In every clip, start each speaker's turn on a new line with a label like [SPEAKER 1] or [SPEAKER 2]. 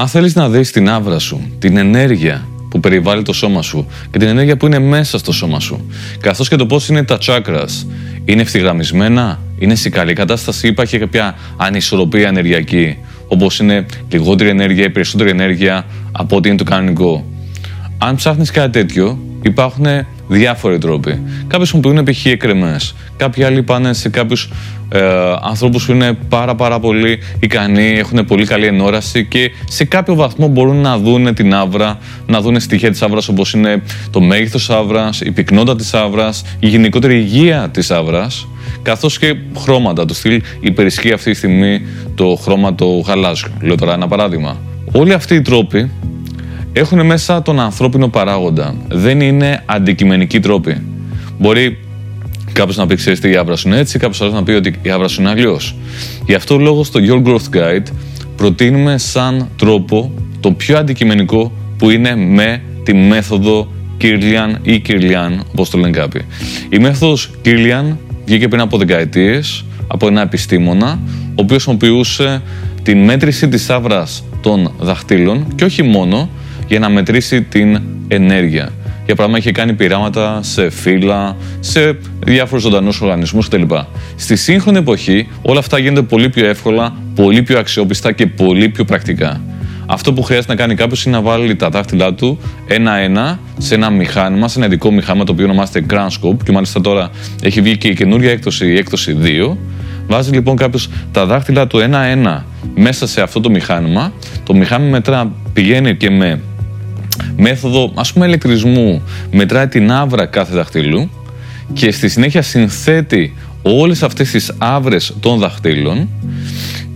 [SPEAKER 1] Αν θέλεις να δεις την άβρα σου, την ενέργεια που περιβάλλει το σώμα σου και την ενέργεια που είναι μέσα στο σώμα σου, καθώς και το πώς είναι τα chakras, είναι ευθυγραμμισμένα, είναι σε καλή κατάσταση, υπάρχει κάποια ανισορροπία ενεργειακή, όπως είναι λιγότερη ενέργεια ή περισσότερη ενέργεια από ό,τι είναι το κανονικό. Αν ψάχνεις κάτι τέτοιο, υπάρχουν διάφοροι τρόποι. Κάποιοι χρησιμοποιούν π.χ. εκρεμές. Κάποιοι άλλοι πάνε σε κάποιους ε, ανθρώπους που είναι πάρα, πάρα πολύ ικανοί, έχουν πολύ καλή ενόραση και σε κάποιο βαθμό μπορούν να δουν την άβρα, να δουν στοιχεία της άβρας όπως είναι το μέγεθος άβρας, η πυκνότητα της άβρας, η γενικότερη υγεία της άβρας, καθώς και χρώματα του στυλ. Υπερισχύει αυτή τη στιγμή το χρώμα το γαλάζιο. Λέω τώρα ένα παράδειγμα. Όλοι αυτοί οι τρόποι έχουν μέσα τον ανθρώπινο παράγοντα. Δεν είναι αντικειμενικοί τρόποι. Μπορεί κάποιος να πει: Ξέρεις τι, η άβρας σου είναι έτσι, κάποιος άλλος να πει ότι η άβρας σου είναι αλλιώς. Γι' αυτό λόγο στο Your Growth Guide προτείνουμε σαν τρόπο το πιο αντικειμενικό που είναι με τη μέθοδο Kirlian ή Kirlian, όπως το λένε κάποιοι. Η μέθοδος Kirlian βγήκε πριν από δεκαετίες από ένα επιστήμονα, ο οποίος χρησιμοποιούσε τη μέτρηση της άβρας των δαχτύλων και όχι μόνο, για να μετρήσει την ενέργεια. Για παράδειγμα, είχε κάνει πειράματα σε φύλλα, σε διάφορους ζωντανούς οργανισμούς κτλ. Στη σύγχρονη εποχή, όλα αυτά γίνονται πολύ πιο εύκολα, πολύ πιο αξιόπιστα και πολύ πιο πρακτικά. Αυτό που χρειάζεται να κάνει κάποιος είναι να βάλει τα δάχτυλά του ένα-ένα σε ένα μηχάνημα, σε ένα ειδικό μηχάνημα το οποίο ονομάζεται Scope και μάλιστα τώρα έχει βγει και η καινούργια έκδοση, η έκδοση 2. Βάζει λοιπόν κάποιος τα δάχτυλά του ένα-ένα μέσα σε αυτό το μηχάνημα. Το μηχάνημα μετά πηγαίνει και με μέθοδο ας πούμε ηλεκτρισμού μετράει την άβρα κάθε δαχτύλου και στη συνέχεια συνθέτει όλες αυτές τις άβρες των δαχτύλων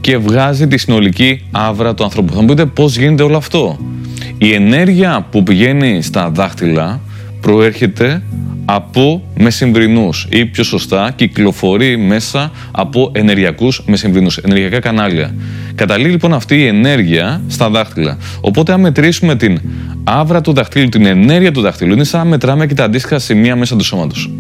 [SPEAKER 1] και βγάζει τη συνολική άβρα του ανθρώπου. Θα μου πείτε πώς γίνεται όλο αυτό. Η ενέργεια που πηγαίνει στα δάχτυλα προέρχεται από μεσημβρινούς ή πιο σωστά κυκλοφορεί μέσα από ενεργειακούς μεσημβρινούς, ενεργειακά κανάλια. Καταλήγει λοιπόν αυτή η ενέργεια στα δάχτυλα. Οπότε αν μετρήσουμε την άβρα του δαχτύλου, την ενέργεια του δαχτύλου, είναι σαν να μετράμε και τα αντίστοιχα σημεία μέσα του σώματος.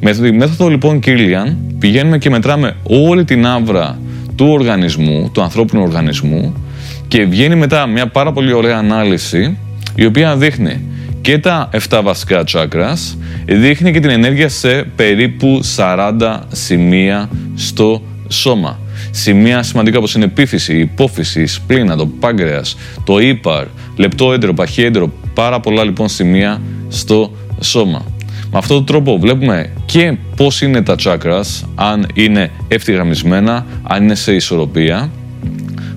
[SPEAKER 1] Με τη μέθοδο λοιπόν Kirlian πηγαίνουμε και μετράμε όλη την άβρα του οργανισμού, του ανθρώπινου οργανισμού και βγαίνει μετά μια πάρα πολύ ωραία ανάλυση η οποία δείχνει και τα 7 βασικά chakras, δείχνει και την ενέργεια σε περίπου 40 σημεία στο σώμα. Σημεία σημαντικά όπως είναι επίφυση, υπόφυση, σπλήνα, το πάγκρεας, το ύπαρ, λεπτό έντερο, παχύ έντερο, πάρα πολλά λοιπόν σημεία στο σώμα. Με αυτόν τον τρόπο βλέπουμε και πώς είναι τα chakras, αν είναι ευθυγραμμισμένα, αν είναι σε ισορροπία.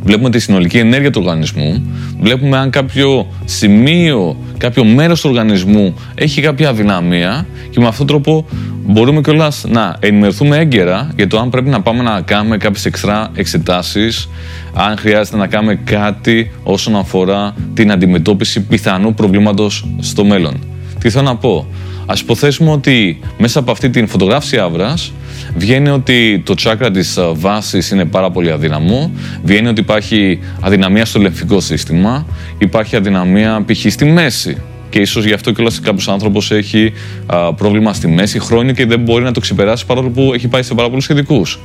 [SPEAKER 1] Βλέπουμε τη συνολική ενέργεια του οργανισμού. Βλέπουμε αν κάποιο σημείο, κάποιο μέρος του οργανισμού έχει κάποια αδυναμία και με αυτόν τον τρόπο μπορούμε κιόλας να ενημερωθούμε έγκαιρα για το αν πρέπει να πάμε να κάνουμε κάποιες εξτρά εξετάσεις, αν χρειάζεται να κάνουμε κάτι όσον αφορά την αντιμετώπιση πιθανού προβλήματος στο μέλλον. Τι θέλω να πω; Α υποθέσουμε ότι μέσα από αυτή την φωτογράφηση άβρας βγαίνει ότι το τσάκρα της βάσης είναι πάρα πολύ αδύναμο, βγαίνει ότι υπάρχει αδυναμία στο λεμφικό σύστημα, υπάρχει αδυναμία π.χ. στη μέση. Και ίσως γι' αυτό κιόλας κάποιος άνθρωπος έχει α, πρόβλημα στη μέση χρόνια και δεν μπορεί να το ξεπεράσει παρόλο που έχει πάει σε πάρα πολλούς ειδικούς.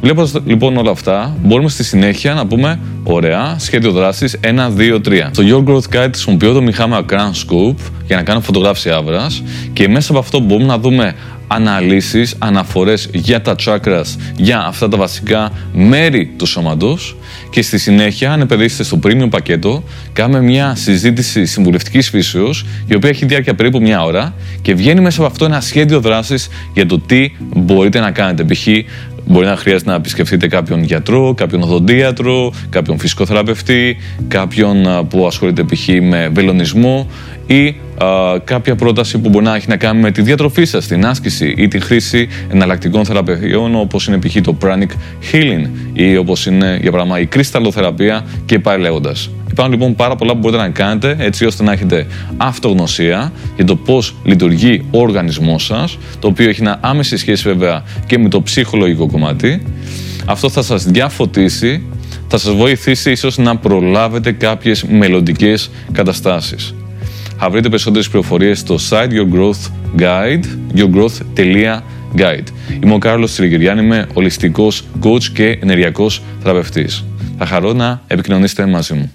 [SPEAKER 1] Βλέποντας λοιπόν όλα αυτά, μπορούμε στη συνέχεια να πούμε: Ωραία, σχέδιο δράσης 1, 2, 3. Στο Your Growth Guide χρησιμοποιώ το μηχάνημα Crown Scope για να κάνω φωτογράφηση άβρας και μέσα από αυτό μπορούμε να δούμε αναλύσεις, αναφορές για τα chakras, για αυτά τα βασικά μέρη του σώματος και στη συνέχεια, αν επενδύσετε στο premium πακέτο, κάνουμε μια συζήτηση συμβουλευτικής φύσεως, η οποία έχει διάρκεια περίπου μια ώρα και βγαίνει μέσα από αυτό ένα σχέδιο δράσης για το τι μπορείτε να κάνετε. Π.χ. Μπορεί να χρειάζεται να επισκεφτείτε κάποιον γιατρό, κάποιον οδοντίατρο, κάποιον φυσικοθεραπευτή, κάποιον που ασχολείται π.χ. με βελονισμό ή κάποια πρόταση που μπορεί να έχει να κάνει με τη διατροφή σας, την άσκηση ή τη χρήση εναλλακτικών θεραπείων όπως είναι π.χ. το pranic healing ή όπως είναι για παράδειγμα η κρυσταλλοθεραπεία και πάει λέγοντας. Υπάρχουν λοιπόν πάρα πολλά που μπορείτε να κάνετε έτσι ώστε να έχετε αυτογνωσία για το πώς λειτουργεί ο οργανισμός σας, το οποίο έχει ένα άμεση σχέση βέβαια και με το ψυχολογικό κομμάτι. Αυτό θα σας διαφωτίσει, θα σας βοηθήσει ίσως να προλάβετε κάποιες μελλοντικές καταστάσεις. Θα βρείτε περισσότερες πληροφορίες στο site Your Growth Guide, yourgrowth.guide. Είμαι ο Κάρλος Τριγυριάν, είμαι ολιστικός coach και ενεργειακός θεραπευτής. Θα χαρώ να επικοινωνήσετε μαζί μου.